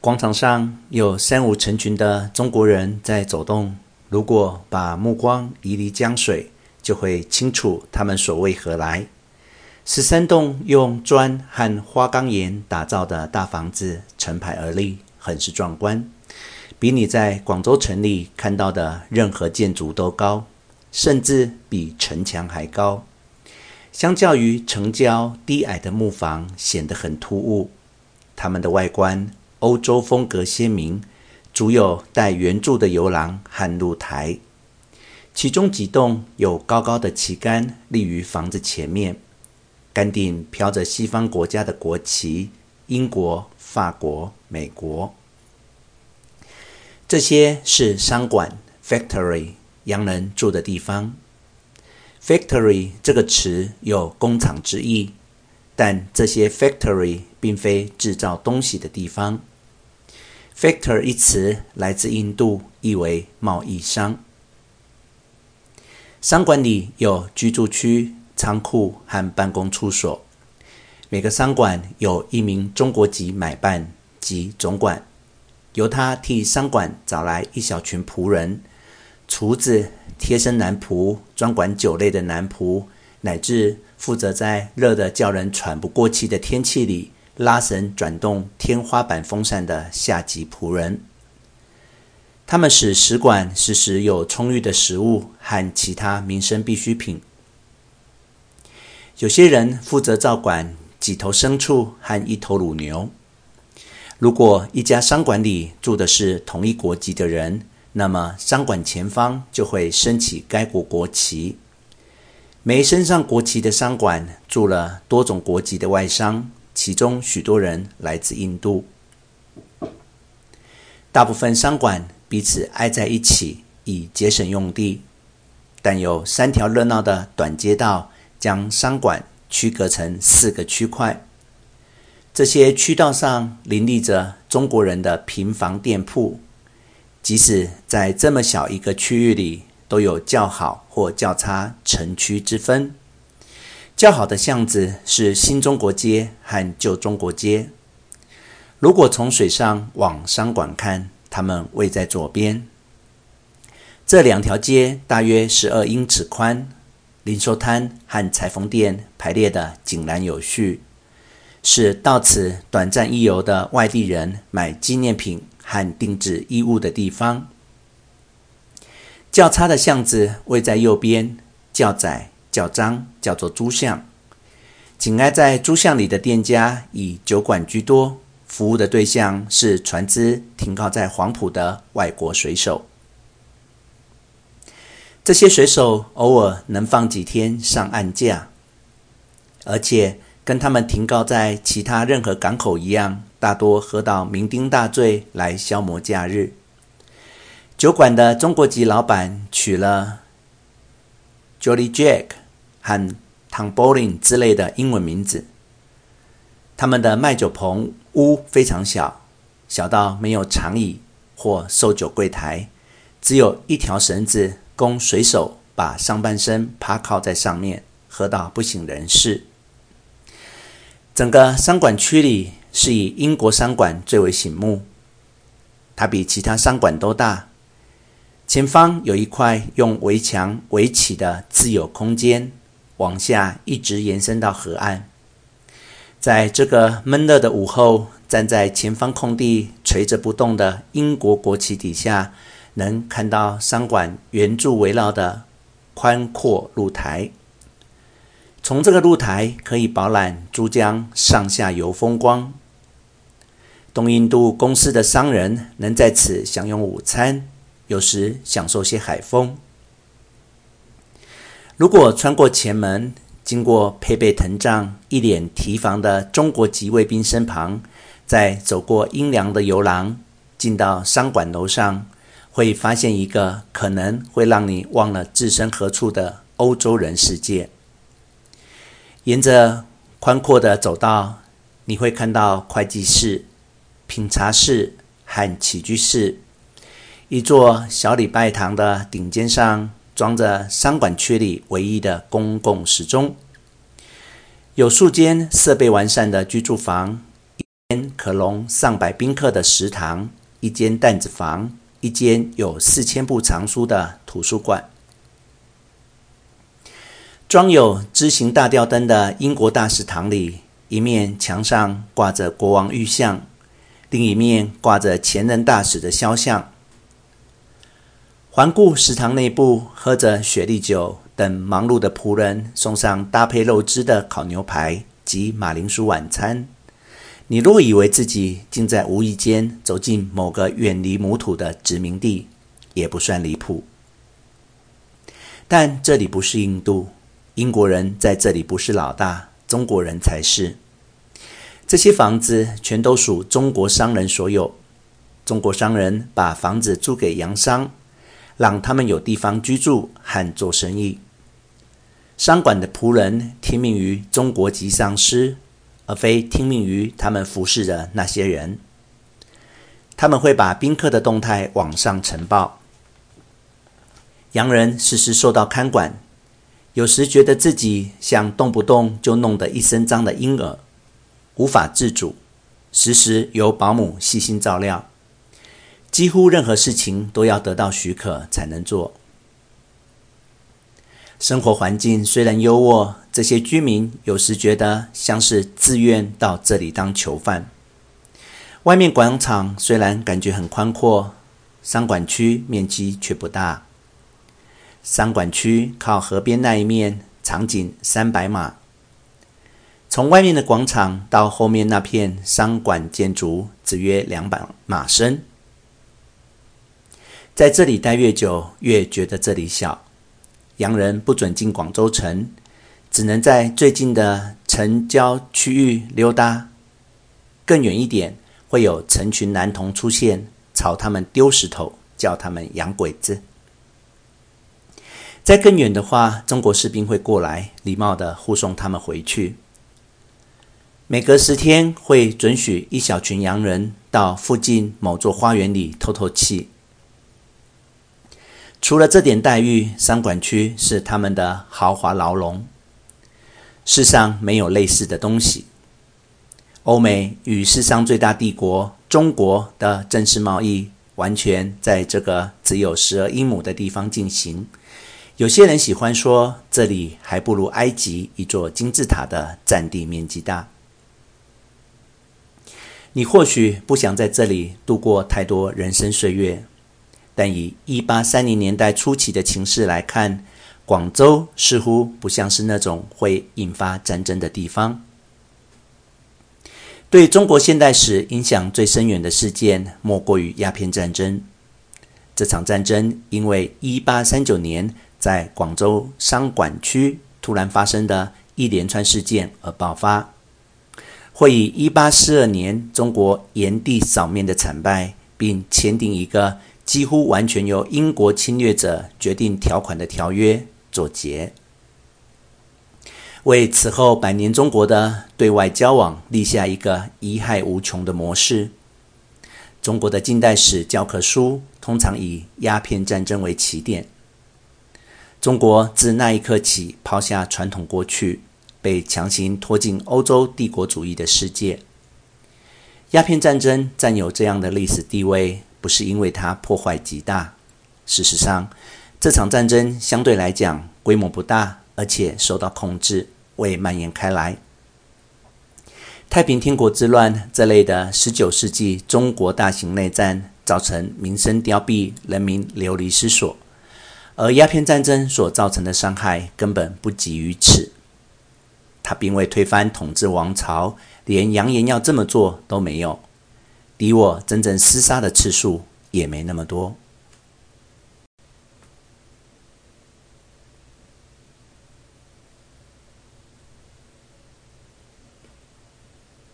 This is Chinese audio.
广场上有三五成群的中国人在走动。如果把目光移离江水，就会清楚他们所为何来。十三栋用砖和花岗岩打造的大房子成排而立，很是壮观，比你在广州城里看到的任何建筑都高，甚至比城墙还高。相较于城郊低矮的木房，显得很突兀。它们的外观欧洲风格鲜明，足有带圆柱的游廊和露台，其中几栋有高高的旗杆立于房子前面。杆顶飘着西方国家的国旗，英国、法国、美国。这些是商馆 （factory），洋人住的地方。factory 这个词有工厂之意，但这些 factory 并非制造东西的地方。Factor 一词来自印度，意为贸易商。商馆里有居住区。仓库和办公处所，每个商馆有一名中国籍买办及总管，由他替商馆找来一小群仆人，厨子、贴身男仆、专管酒类的男仆，乃至负责在热得叫人喘不过气的天气里拉绳转动天花板风扇的下级仆人。他们使使馆时时有充裕的食物和其他民生必需品。有些人负责照管几头牲畜和一头乳牛。如果一家商馆里住的是同一国籍的人，那么商馆前方就会升起该国国旗。没升上国旗的商馆住了多种国籍的外商，其中许多人来自印度。大部分商馆彼此挨在一起，以节省用地，但有三条热闹的短街道。将商馆区隔成四个区块，这些区道上林立着中国人的平房店铺。即使在这么小一个区域里，都有较好或较差城区之分。较好的巷子是新中国街和旧中国街。如果从水上往商馆看，它们位在左边。这两条街大约十二英尺宽。零售摊和裁缝店排列得井然有序，是到此短暂一游的外地人买纪念品和定制衣物的地方。较差的巷子位在右边，较窄、较脏，叫做猪巷。紧挨在猪巷里的店家以酒馆居多，服务的对象是船只停靠在黄埔的外国水手。这些水手偶尔能放几天上岸假，而且跟他们停靠在其他任何港口一样，大多喝到酩酊大醉来消磨假日。酒馆的中国籍老板娶了 Jolly Jack 和 Tom b o l i n g 之类的英文名字。他们的卖酒棚屋非常小，小到没有长椅或售酒柜台，只有一条绳子。供水手把上半身趴靠在上面，喝到不省人事。整个商馆区里是以英国商馆最为醒目，它比其他商馆都大。前方有一块用围墙围起的自由空间，往下一直延伸到河岸。在这个闷热的午后，站在前方空地垂着不动的英国国旗底下。能看到商馆圆柱围绕的宽阔露台，从这个露台可以饱览珠江上下游风光。东印度公司的商人能在此享用午餐，有时享受些海风。如果穿过前门，经过配备藤帐、一脸提防的中国籍卫兵身旁，再走过阴凉的游廊，进到商馆楼上。会发现一个可能会让你忘了置身何处的欧洲人世界。沿着宽阔的走道，你会看到会计室、品茶室和起居室。一座小礼拜堂的顶尖上装着商管区里唯一的公共时钟。有数间设备完善的居住房，一间可容上百宾客的食堂，一间担子房，一间有四千部藏书的图书馆。装有枝形大吊灯的英国大使堂里，一面墙上挂着国王玉像，另一面挂着前任大使的肖像。环顾食堂内部，喝着雪莉酒。等忙碌的仆人送上搭配肉汁的烤牛排及马铃薯晚餐，你若以为自己竟在无意间走进某个远离母土的殖民地，也不算离谱。但这里不是印度，英国人在这里不是老大，中国人才是。这些房子全都属中国商人所有，中国商人把房子租给洋商，让他们有地方居住和做生意。商馆的仆人听命于中国籍丧尸，而非听命于他们服侍的那些人。他们会把宾客的动态往上呈报。洋人时时受到看管，有时觉得自己像动不动就弄得一身脏的婴儿，无法自主，时时由保姆细心照料，几乎任何事情都要得到许可才能做。生活环境虽然优渥，这些居民有时觉得像是自愿到这里当囚犯。外面广场虽然感觉很宽阔，商管区面积却不大。商管区靠河边那一面，场景三百码。从外面的广场到后面那片商管建筑，只约两百码深。在这里待越久，越觉得这里小。洋人不准进广州城，只能在最近的城郊区域溜达。更远一点，会有成群男童出现，朝他们丢石头，叫他们洋鬼子。再更远的话，中国士兵会过来，礼貌地护送他们回去。每隔十天，会准许一小群洋人到附近某座花园里透透气。除了这点待遇，商管区是他们的豪华牢笼。世上没有类似的东西。欧美与世上最大帝国中国的正式贸易，完全在这个只有十二英亩的地方进行。有些人喜欢说，这里还不如埃及一座金字塔的占地面积大。你或许不想在这里度过太多人生岁月。但以一八三零年代初期的情势来看，广州似乎不像是那种会引发战争的地方。对中国现代史影响最深远的事件，莫过于鸦片战争。这场战争因为一八三九年在广州商馆区突然发生的一连串事件而爆发，会以一八四二年中国炎帝扫灭的惨败，并签订一个。几乎完全由英国侵略者决定条款的条约作结，为此后百年中国的对外交往立下一个贻害无穷的模式。中国的近代史教科书通常以鸦片战争为起点。中国自那一刻起抛下传统过去，被强行拖进欧洲帝国主义的世界。鸦片战争占有这样的历史地位。不是因为它破坏极大，事实上，这场战争相对来讲规模不大，而且受到控制，未蔓延开来。太平天国之乱这类的十九世纪中国大型内战，造成民生凋敝，人民流离失所，而鸦片战争所造成的伤害根本不及于此。它并未推翻统治王朝，连扬言要这么做都没有。敌我真正厮杀的次数也没那么多。